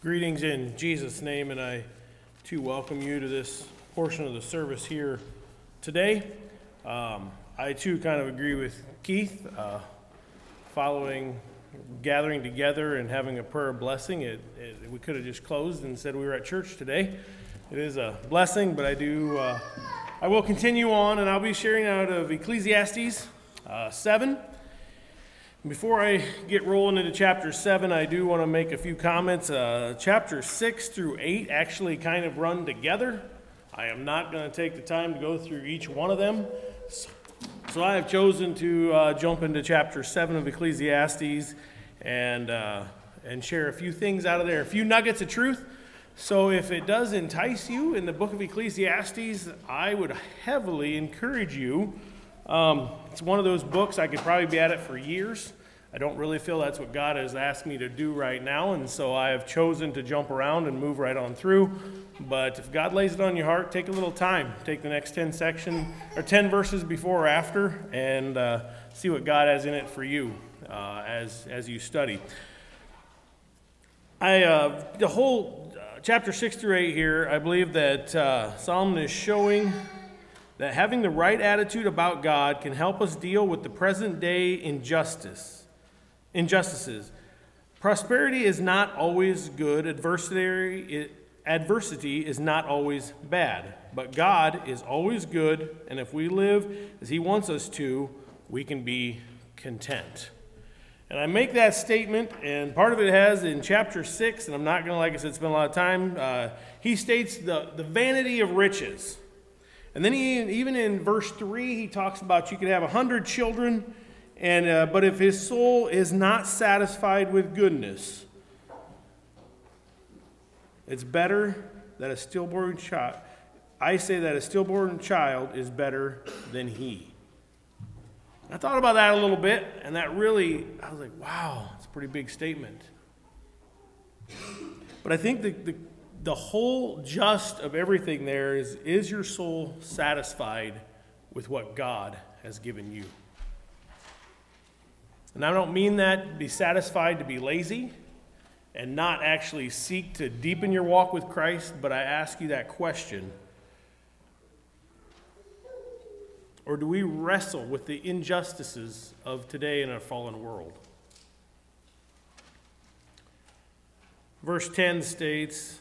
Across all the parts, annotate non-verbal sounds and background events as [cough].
Greetings in Jesus' name, and I too welcome you to this portion of the service here today. Um, I too kind of agree with Keith. Uh, following gathering together and having a prayer blessing, it, it, we could have just closed and said we were at church today. It is a blessing, but I do. Uh, I will continue on, and I'll be sharing out of Ecclesiastes uh, seven. Before I get rolling into chapter 7, I do want to make a few comments. Uh, chapter 6 through 8 actually kind of run together. I am not going to take the time to go through each one of them. So I have chosen to uh, jump into chapter 7 of Ecclesiastes and, uh, and share a few things out of there, a few nuggets of truth. So if it does entice you in the book of Ecclesiastes, I would heavily encourage you um, it's one of those books I could probably be at it for years. I don't really feel that's what God has asked me to do right now, and so I have chosen to jump around and move right on through. But if God lays it on your heart, take a little time. Take the next 10 section or 10 verses before or after and uh, see what God has in it for you uh, as, as you study. I, uh, the whole uh, chapter 6 through 8 here, I believe that uh, Solomon is showing that having the right attitude about God can help us deal with the present day injustice, injustices. Prosperity is not always good, adversity, adversity is not always bad, but God is always good, and if we live as He wants us to, we can be content. And I make that statement, and part of it has in chapter 6, and I'm not going to, like I said, spend a lot of time. Uh, he states the, the vanity of riches. And then he, even in verse 3, he talks about you could have a hundred children, and, uh, but if his soul is not satisfied with goodness, it's better that a stillborn child, I say that a stillborn child is better than he. I thought about that a little bit, and that really, I was like, wow, it's a pretty big statement. But I think the, the the whole just of everything there is is your soul satisfied with what God has given you? And I don't mean that be satisfied to be lazy and not actually seek to deepen your walk with Christ, but I ask you that question. Or do we wrestle with the injustices of today in a fallen world? Verse 10 states,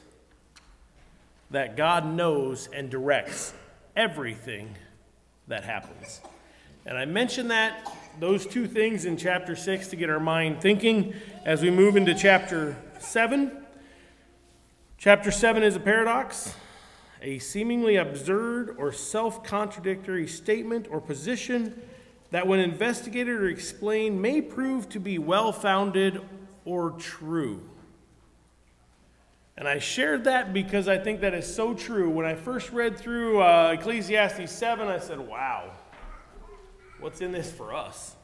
that God knows and directs everything that happens. And I mentioned that, those two things in chapter 6 to get our mind thinking as we move into chapter 7. Chapter 7 is a paradox, a seemingly absurd or self contradictory statement or position that, when investigated or explained, may prove to be well founded or true. And I shared that because I think that is so true. When I first read through uh, Ecclesiastes 7, I said, wow, what's in this for us?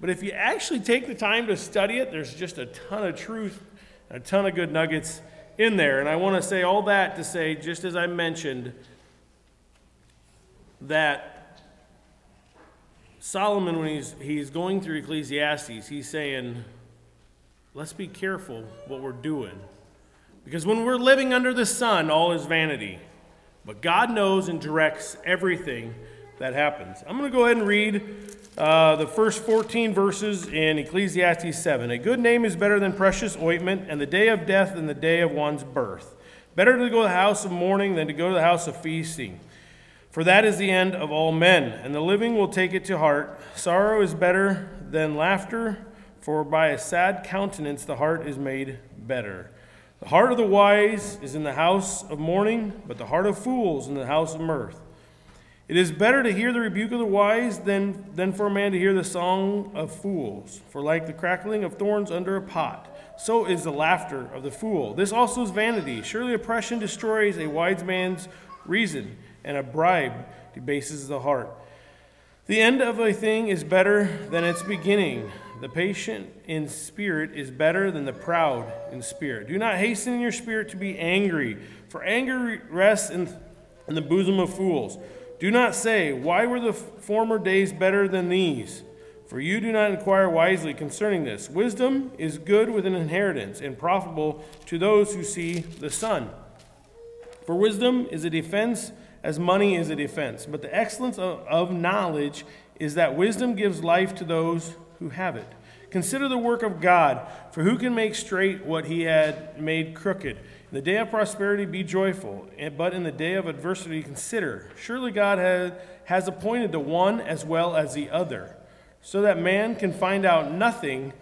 But if you actually take the time to study it, there's just a ton of truth, a ton of good nuggets in there. And I want to say all that to say, just as I mentioned, that Solomon, when he's, he's going through Ecclesiastes, he's saying, let's be careful what we're doing because when we're living under the sun, all is vanity. But God knows and directs everything that happens. I'm going to go ahead and read uh, the first 14 verses in Ecclesiastes 7. A good name is better than precious ointment, and the day of death than the day of one's birth. Better to go to the house of mourning than to go to the house of feasting. For that is the end of all men, and the living will take it to heart. Sorrow is better than laughter, for by a sad countenance the heart is made better. The heart of the wise is in the house of mourning, but the heart of fools in the house of mirth. It is better to hear the rebuke of the wise than, than for a man to hear the song of fools. For like the crackling of thorns under a pot, so is the laughter of the fool. This also is vanity. Surely oppression destroys a wise man's reason, and a bribe debases the heart. The end of a thing is better than its beginning. The patient in spirit is better than the proud in spirit. Do not hasten in your spirit to be angry, for anger rests in, in the bosom of fools. Do not say, Why were the former days better than these? For you do not inquire wisely concerning this. Wisdom is good with an inheritance and profitable to those who see the sun. For wisdom is a defense as money is a defense. But the excellence of, of knowledge is that wisdom gives life to those who have it. Consider the work of God, for who can make straight what he had made crooked? In the day of prosperity, be joyful, but in the day of adversity, consider. Surely God has, appointed the one as well as the other so that man can find out nothing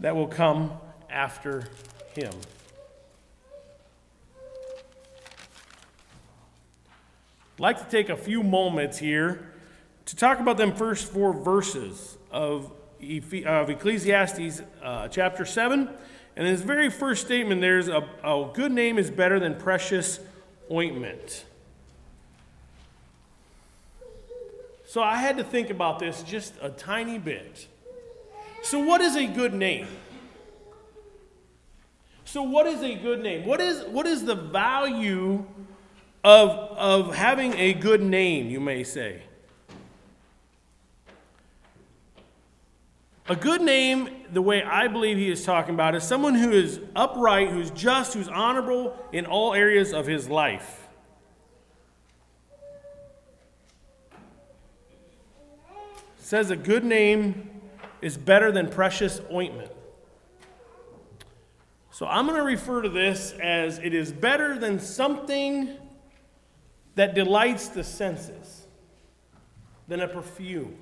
that will come after him. I'd like to take a few moments here to talk about them first four verses of, of Ecclesiastes uh, chapter 7. And in his very first statement, there's a, a good name is better than precious ointment. So I had to think about this just a tiny bit. So, what is a good name? So, what is a good name? What is, what is the value of, of having a good name, you may say? A good name, the way I believe he is talking about, is someone who is upright, who's just, who's honorable in all areas of his life. says a good name is better than precious ointment. So I'm going to refer to this as it is better than something that delights the senses, than a perfume.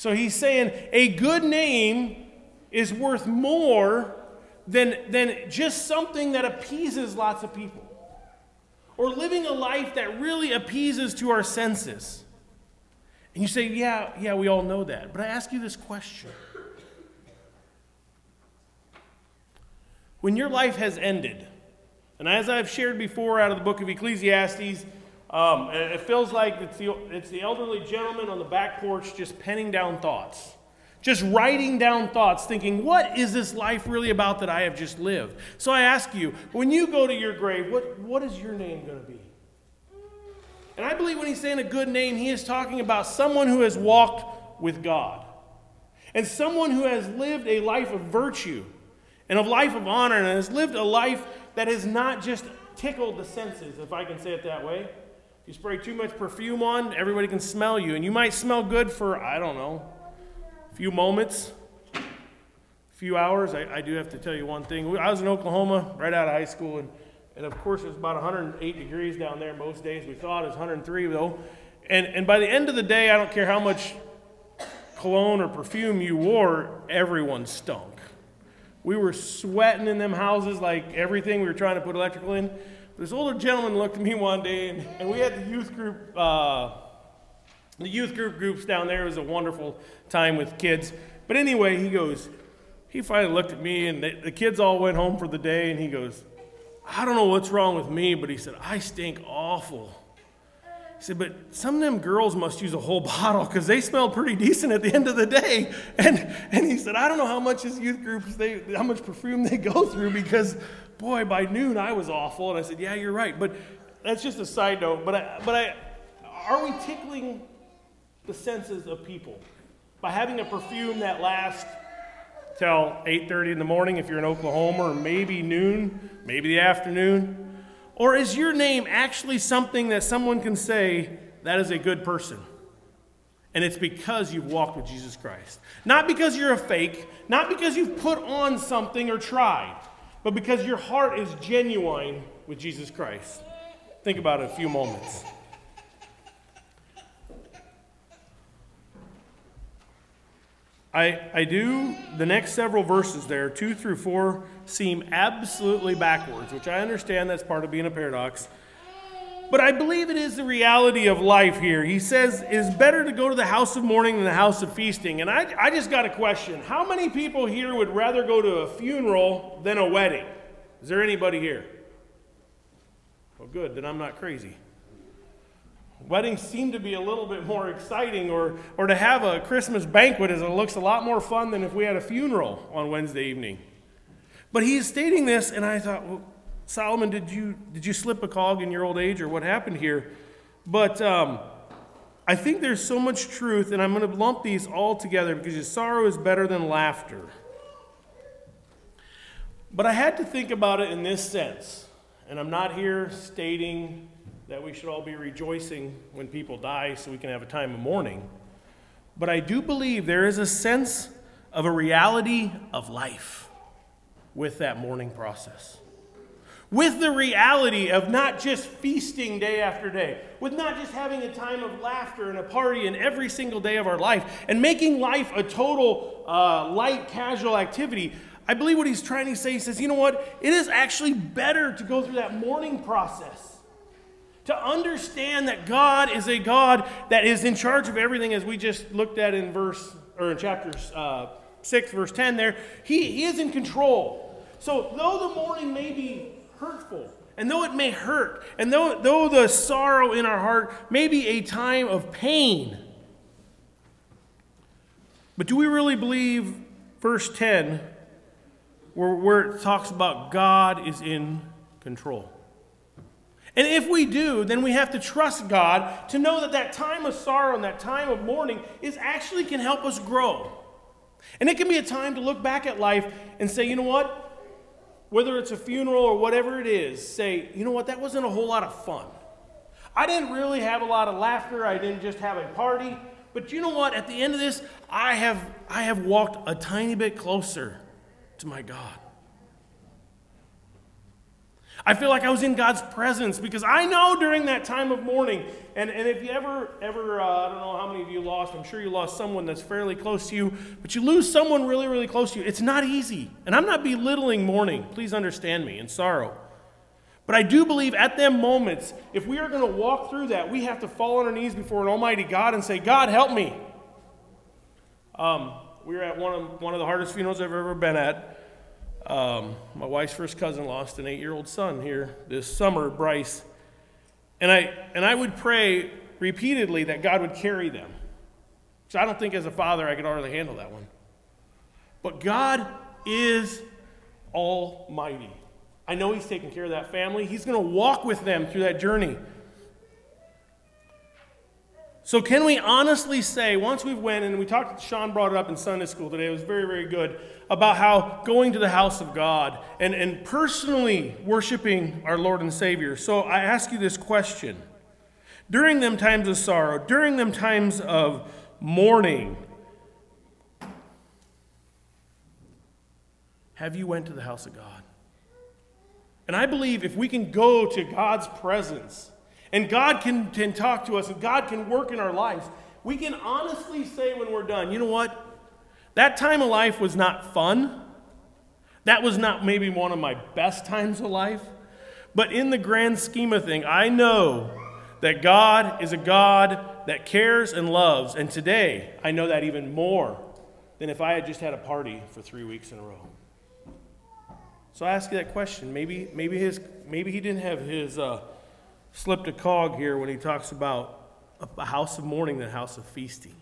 So he's saying a good name is worth more than, than just something that appeases lots of people, or living a life that really appeases to our senses. And you say, yeah, yeah, we all know that. But I ask you this question When your life has ended, and as I've shared before out of the book of Ecclesiastes, um, it feels like it's the, it's the elderly gentleman on the back porch just penning down thoughts, just writing down thoughts, thinking, what is this life really about that I have just lived? So I ask you, when you go to your grave, what, what is your name going to be? And I believe when he's saying a good name, he is talking about someone who has walked with God and someone who has lived a life of virtue and a life of honor and has lived a life that has not just tickled the senses, if I can say it that way. You spray too much perfume on, everybody can smell you. And you might smell good for, I don't know, a few moments, a few hours. I, I do have to tell you one thing. I was in Oklahoma right out of high school, and and of course, it was about 108 degrees down there most days. We thought it was 103 though. And, and by the end of the day, I don't care how much cologne or perfume you wore, everyone stunk. We were sweating in them houses like everything we were trying to put electrical in. This older gentleman looked at me one day, and, and we had the youth group. Uh, the youth group groups down there it was a wonderful time with kids. But anyway, he goes, he finally looked at me, and the, the kids all went home for the day, and he goes, I don't know what's wrong with me, but he said, I stink awful. He said, but some of them girls must use a whole [laughs] bottle because they smell pretty decent at the end of the day. And, and he said, I don't know how much his youth groups, they, how much perfume they go through because, boy, by noon I was awful. And I said, yeah, you're right. But that's just a side note. But, I, but I, are we tickling the senses of people by having a perfume that lasts till 8.30 in the morning if you're in Oklahoma, or maybe noon, maybe the afternoon? Or is your name actually something that someone can say, that is a good person? And it's because you've walked with Jesus Christ. Not because you're a fake, not because you've put on something or tried, but because your heart is genuine with Jesus Christ. Think about it a few moments. I, I do, the next several verses there, two through four, seem absolutely backwards, which I understand that's part of being a paradox. But I believe it is the reality of life here. He says it is better to go to the house of mourning than the house of feasting. And I, I just got a question. How many people here would rather go to a funeral than a wedding? Is there anybody here? Well, good, then I'm not crazy. Weddings seem to be a little bit more exciting, or, or to have a Christmas banquet is, it looks a lot more fun than if we had a funeral on Wednesday evening. But he's stating this, and I thought, well, Solomon, did you, did you slip a cog in your old age, or what happened here? But um, I think there's so much truth, and I'm going to lump these all together because your sorrow is better than laughter. But I had to think about it in this sense, and I'm not here stating that we should all be rejoicing when people die so we can have a time of mourning. But I do believe there is a sense of a reality of life with that mourning process with the reality of not just feasting day after day, with not just having a time of laughter and a party in every single day of our life, and making life a total uh, light, casual activity. I believe what he's trying to say, he says, you know what? It is actually better to go through that mourning process. To understand that God is a God that is in charge of everything, as we just looked at in verse or in chapter uh, 6, verse 10 there, he, he is in control. So, though the mourning may be hurtful. And though it may hurt, and though, though the sorrow in our heart may be a time of pain, but do we really believe verse 10, where, where it talks about God is in control? And if we do, then we have to trust God to know that that time of sorrow and that time of mourning is actually can help us grow. And it can be a time to look back at life and say, you know what? whether it's a funeral or whatever it is, say, you know what, that wasn't a whole lot of fun. I didn't really have a lot of laughter. I didn't just have a party. But you know what? At the end of this, I have, I have walked a tiny bit closer to my God. I feel like I was in God's presence because I know during that time of mourning, and, and if you ever, ever uh, I don't know how many of you lost, I'm sure you lost someone that's fairly close to you, but you lose someone really, really close to you. It's not easy. And I'm not belittling mourning, please understand me, and sorrow. But I do believe at them moments, if we are going to walk through that, we have to fall on our knees before an Almighty God and say, God, help me. Um, we were at one of, one of the hardest funerals I've ever been at. Um, my wife's first cousin lost an eight year old son here this summer, Bryce. And I, and I would pray repeatedly that God would carry them. So I don't think as a father I could hardly handle that one. But God is almighty. I know He's taking care of that family. He's going to walk with them through that journey. So can we honestly say, once we've went and we talked, Sean brought it up in Sunday school today, it was very, very good, about how going to the house of God and, and personally worshiping our Lord and Savior. So I ask you this question. During them times of sorrow, during them times of mourning, have you went to the house of God? And I believe if we can go to God's presence, and God can, can talk to us and God can work in our lives, we can honestly say when we're done, you know what? That time of life was not fun. That was not maybe one of my best times of life. But in the grand scheme of things, I know that God is a God that cares and loves. And today, I know that even more than if I had just had a party for three weeks in a row. So I ask you that question. Maybe, maybe, his, maybe he didn't have his uh, slipped a cog here when he talks about a house of mourning than a house of feasting.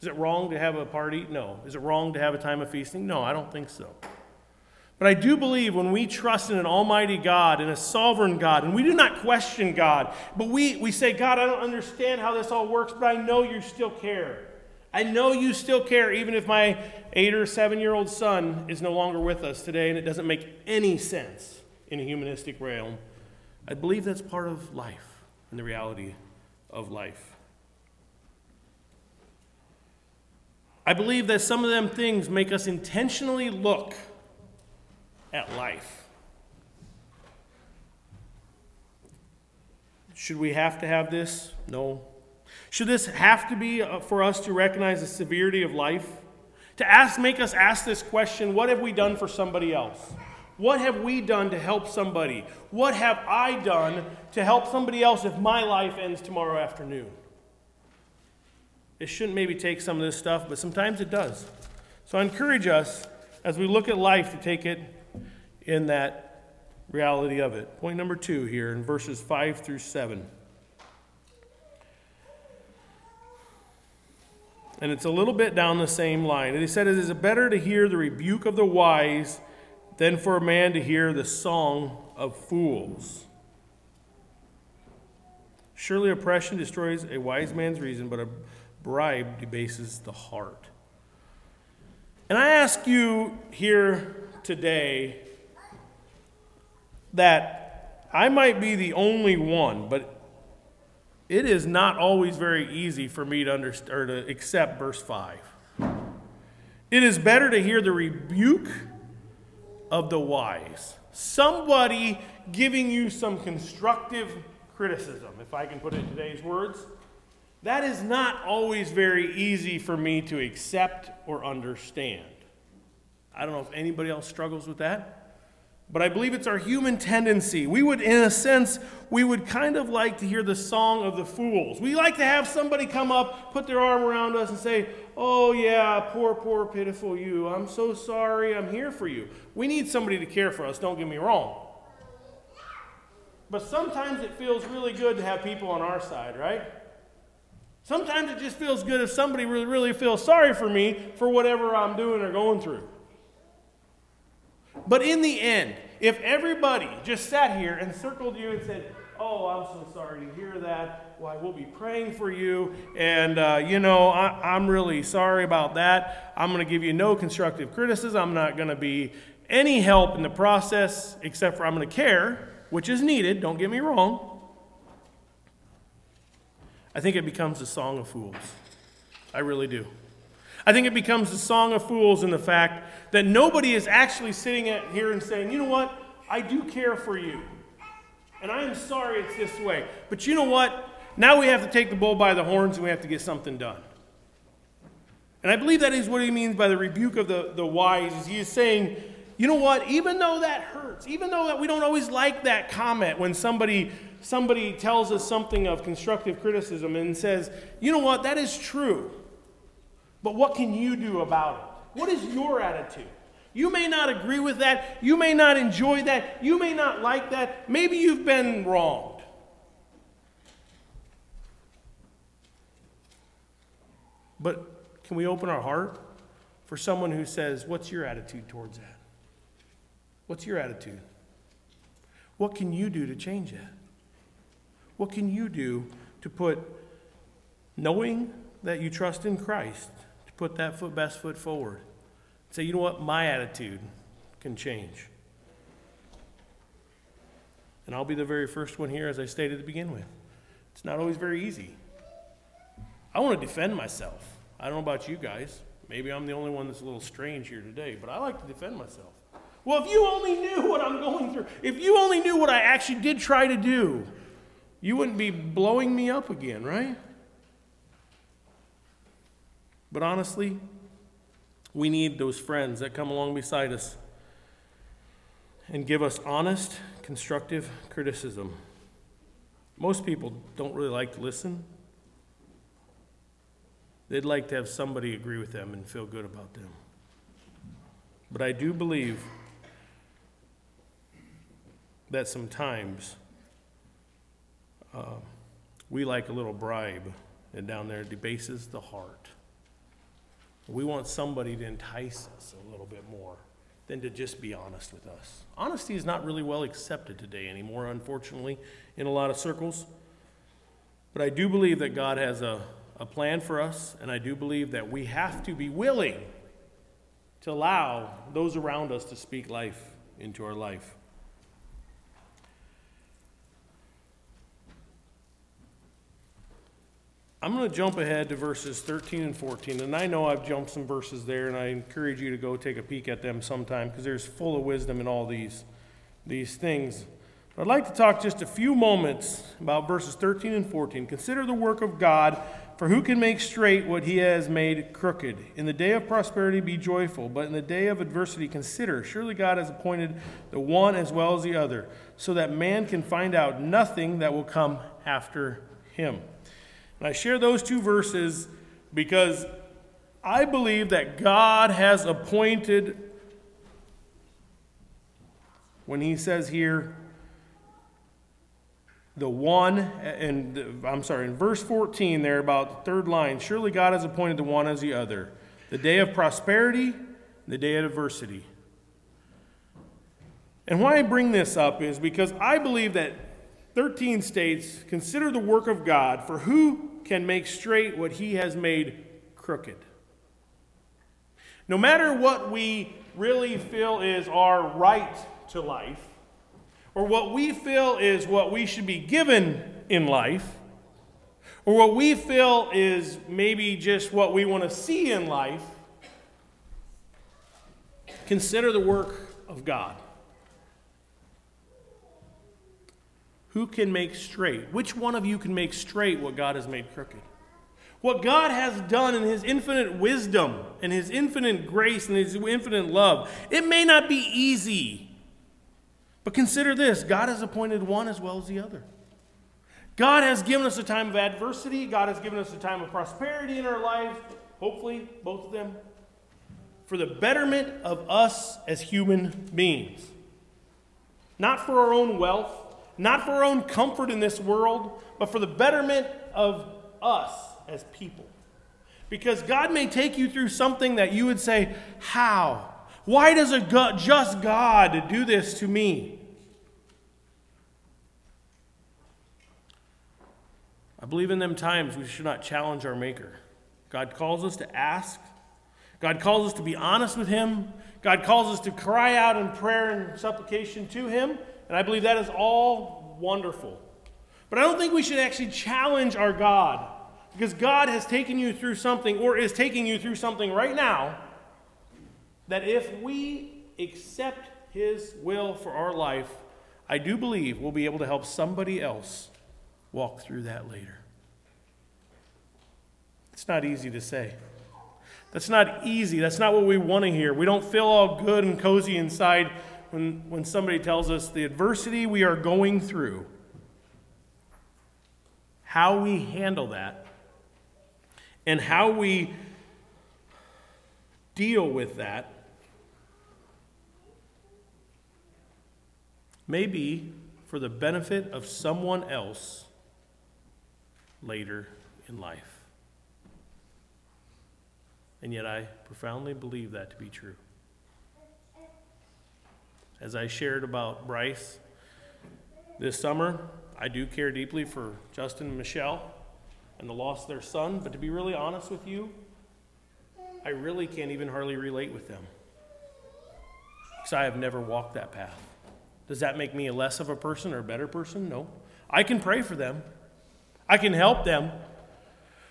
Is it wrong to have a party? No. Is it wrong to have a time of feasting? No, I don't think so. But I do believe when we trust in an almighty God and a sovereign God, and we do not question God, but we, we say, God, I don't understand how this all works, but I know you still care. I know you still care, even if my eight or seven year old son is no longer with us today and it doesn't make any sense in a humanistic realm. I believe that's part of life and the reality of life. I believe that some of them things make us intentionally look at life. Should we have to have this? No. Should this have to be uh, for us to recognize the severity of life? To ask, make us ask this question what have we done for somebody else? What have we done to help somebody? What have I done to help somebody else if my life ends tomorrow afternoon? It shouldn't maybe take some of this stuff, but sometimes it does. So I encourage us as we look at life to take it in that reality of it. Point number two here in verses 5 through 7. And it's a little bit down the same line. And he said, It is better to hear the rebuke of the wise than for a man to hear the song of fools. Surely oppression destroys a wise man's reason, but a bribe debases the heart. And I ask you here today that I might be the only one, but it is not always very easy for me to understand or to accept verse 5. It is better to hear the rebuke of the wise. Somebody giving you some constructive criticism, if I can put it in today's words. That is not always very easy for me to accept or understand. I don't know if anybody else struggles with that. But I believe it's our human tendency. We would, in a sense, we would kind of like to hear the song of the fools. We like to have somebody come up, put their arm around us, and say, Oh, yeah, poor, poor, pitiful you. I'm so sorry. I'm here for you. We need somebody to care for us, don't get me wrong. But sometimes it feels really good to have people on our side, right? Sometimes it just feels good if somebody really, really feels sorry for me for whatever I'm doing or going through. But in the end, if everybody just sat here and circled you and said, Oh, I'm so sorry to hear that. Why, we'll be praying for you. And, uh, you know, I, am really sorry about that. I'm going to give you no constructive criticism. I'm not going to be any help in the process except for I'm going to care, which is needed. Don't get me wrong. I think it becomes a song of fools. I really do. I think it becomes a song of fools in the fact that nobody is actually sitting at here and saying, you know what, I do care for you. And I am sorry it's this way. But you know what? Now we have to take the bull by the horns and we have to get something done. And I believe that is what he means by the rebuke of the, the wise, is he is saying, you know what, even though that hurts, even though that we don't always like that comment when somebody somebody tells us something of constructive criticism and says, you know what, that is true. But what can you do about it? What is your attitude? You may not agree with that. You may not enjoy that. You may not like that. Maybe you've been wronged. But can we open our heart for someone who says, What's your attitude towards that? What's your attitude? What can you do to change that? What can you do to put knowing that you trust in Christ to put that foot, best foot forward. Say, you know what? My attitude can change. And I'll be the very first one here, as I stated to begin with. It's not always very easy. I want to defend myself. I don't know about you guys. Maybe I'm the only one that's a little strange here today, but I like to defend myself. Well, if you only knew what I'm going through, if you only knew what I actually did try to do, you wouldn't be blowing me up again, right? But honestly, we need those friends that come along beside us and give us honest, constructive criticism. Most people don't really like to listen. They'd like to have somebody agree with them and feel good about them. But I do believe that sometimes uh, we like a little bribe, and down there debases the heart. We want somebody to entice us a little bit more than to just be honest with us. Honesty is not really well accepted today anymore, unfortunately, in a lot of circles. But I do believe that God has a, a plan for us, and I do believe that we have to be willing to allow those around us to speak life into our life. I'm going to jump ahead to verses 13 and 14. And I know I've jumped some verses there, and I encourage you to go take a peek at them sometime because there's full of wisdom in all these, these things. But I'd like to talk just a few moments about verses 13 and 14. Consider the work of God, for who can make straight what he has made crooked? In the day of prosperity, be joyful, but in the day of adversity, consider. Surely God has appointed the one as well as the other, so that man can find out nothing that will come after him. And I share those two verses because I believe that God has appointed, when he says here, the one, and I'm sorry, in verse 14 there, about the third line, surely God has appointed the one as the other, the day of prosperity, the day of adversity. And why I bring this up is because I believe that 13 states, Consider the work of God, for who can make straight what he has made crooked? No matter what we really feel is our right to life, or what we feel is what we should be given in life, or what we feel is maybe just what we want to see in life, consider the work of God. Who can make straight? Which one of you can make straight what God has made crooked? What God has done in His infinite wisdom and His infinite grace and His infinite love, it may not be easy. But consider this God has appointed one as well as the other. God has given us a time of adversity, God has given us a time of prosperity in our lives, hopefully, both of them, for the betterment of us as human beings. Not for our own wealth, not for our own comfort in this world, but for the betterment of us as people. Because God may take you through something that you would say, How? Why does a God, just God do this to me? I believe in them times we should not challenge our Maker. God calls us to ask, God calls us to be honest with Him, God calls us to cry out in prayer and supplication to Him, and I believe that is all wonderful. But I don't think we should actually challenge our God because God has taken you through something or is taking you through something right now that if we accept His will for our life, I do believe we'll be able to help somebody else walk through that later. It's not easy to say. That's not easy. That's not what we want to hear. We don't feel all good and cozy inside when, when somebody tells us the adversity we are going through. How we handle that and how we deal with that may be for the benefit of someone else later in life. And yet, I profoundly believe that to be true. As I shared about Bryce this summer, I do care deeply for Justin and Michelle and the loss of their son, but to be really honest with you, I really can't even hardly relate with them. Because I have never walked that path. Does that make me a less of a person or a better person? No. I can pray for them, I can help them.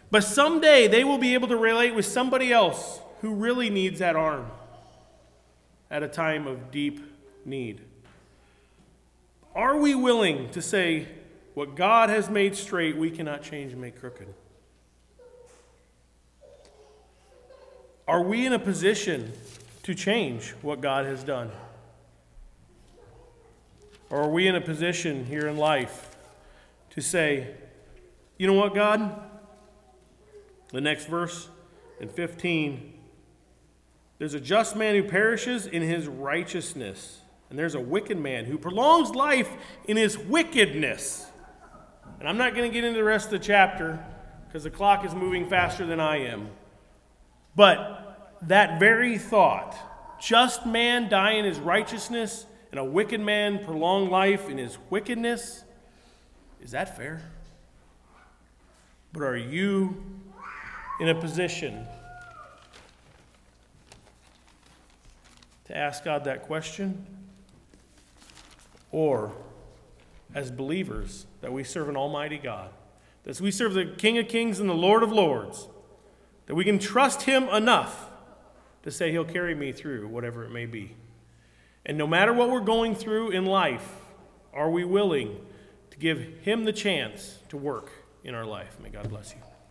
But someday they will be able to relate with somebody else who really needs that arm at a time of deep need. Are we willing to say, what God has made straight, we cannot change and make crooked? Are we in a position to change what God has done? Or are we in a position here in life to say, you know what, God? The next verse in 15 there's a just man who perishes in his righteousness, and there's a wicked man who prolongs life in his wickedness. And I'm not going to get into the rest of the chapter because the clock is moving faster than I am. But that very thought, just man die in his righteousness, and a wicked man prolong life in his wickedness, is that fair? But are you in a position to ask God that question? Or, as believers, that we serve an almighty God, that we serve the King of Kings and the Lord of Lords, that we can trust Him enough to say He'll carry me through whatever it may be. And no matter what we're going through in life, are we willing to give Him the chance to work in our life? May God bless you.